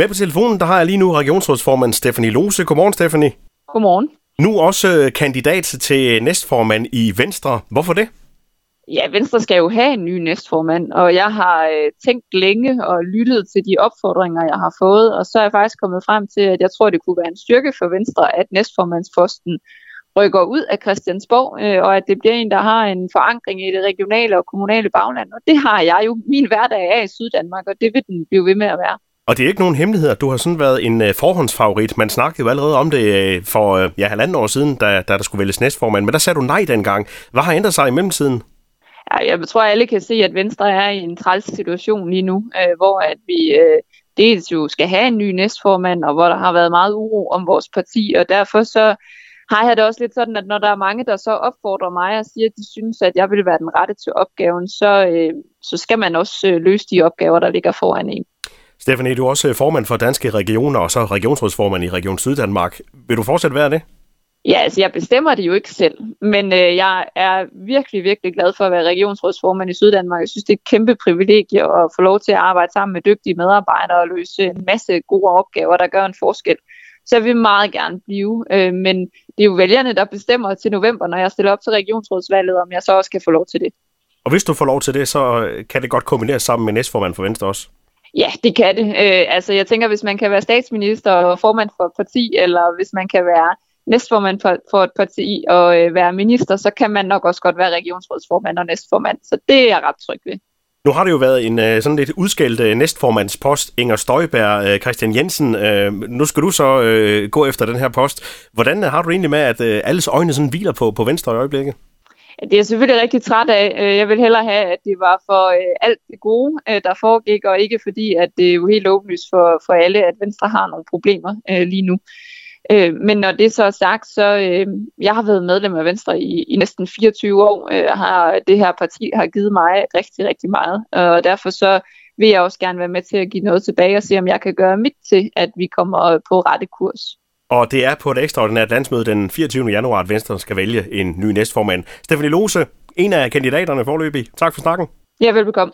Med på telefonen, der har jeg lige nu regionsrådsformand Stephanie Lose. Godmorgen, Stephanie. Godmorgen. Nu også øh, kandidat til næstformand i Venstre. Hvorfor det? Ja, Venstre skal jo have en ny næstformand, og jeg har øh, tænkt længe og lyttet til de opfordringer, jeg har fået, og så er jeg faktisk kommet frem til, at jeg tror, det kunne være en styrke for Venstre, at næstformandsposten rykker ud af Christiansborg, øh, og at det bliver en, der har en forankring i det regionale og kommunale bagland. Og det har jeg jo min hverdag af i Syddanmark, og det vil den blive ved med at være. Og det er ikke nogen hemmelighed, at du har sådan været en øh, forhåndsfavorit. Man snakkede jo allerede om det øh, for øh, ja, halvanden år siden, da, da der skulle vælges næstformand, men der sagde du nej dengang. Hvad har ændret sig i mellemtiden? Ja, jeg tror, at alle kan se, at Venstre er i en træls situation lige nu, øh, hvor at vi øh, dels jo skal have en ny næstformand, og hvor der har været meget uro om vores parti, og derfor så har jeg det også lidt sådan, at når der er mange, der så opfordrer mig og siger, at de synes, at jeg vil være den rette til opgaven, så, øh, så skal man også øh, løse de opgaver, der ligger foran en. Stefanie, du er også formand for Danske Regioner, og så regionsrådsformand i Region Syddanmark. Vil du fortsætte være det? Ja, altså jeg bestemmer det jo ikke selv, men øh, jeg er virkelig, virkelig glad for at være regionsrådsformand i Syddanmark. Jeg synes, det er et kæmpe privilegie at få lov til at arbejde sammen med dygtige medarbejdere og løse en masse gode opgaver, der gør en forskel. Så jeg vil meget gerne blive, øh, men det er jo vælgerne, der bestemmer til november, når jeg stiller op til regionsrådsvalget, om jeg så også kan få lov til det. Og hvis du får lov til det, så kan det godt kombineres sammen med næstformand for Venstre også? Ja, det kan det. Øh, altså jeg tænker, hvis man kan være statsminister og formand for et parti, eller hvis man kan være næstformand for, for et parti og øh, være minister, så kan man nok også godt være regionsrådsformand og næstformand. Så det er jeg ret tryg ved. Nu har det jo været en øh, sådan lidt udskældt øh, næstformandspost, Inger Støjberg, øh, Christian Jensen. Nu skal du så gå efter den her post. Hvordan har du egentlig med, at alles øjne sådan hviler på, på Venstre i øjeblikket? Det er jeg selvfølgelig rigtig træt af. Øh, jeg vil hellere have, at det var for øh, alt det gode, øh, der foregik, og ikke fordi, at det er jo helt åbenlyst for, for alle, at Venstre har nogle problemer lige nu. Øh, men når det så er sagt, så øh, jeg har været medlem af Venstre i, i næsten 24 år. Øh, har det her parti har givet mig rigtig, rigtig meget. Og derfor så vil jeg også gerne være med til at give noget tilbage og se, om jeg kan gøre mit til, at vi kommer på rette kurs. Og det er på et ekstraordinært landsmøde den 24. januar, at Venstre skal vælge en ny næstformand. Stefanie Lose, en af kandidaterne forløbig. Tak for snakken. Ja, velbekomme.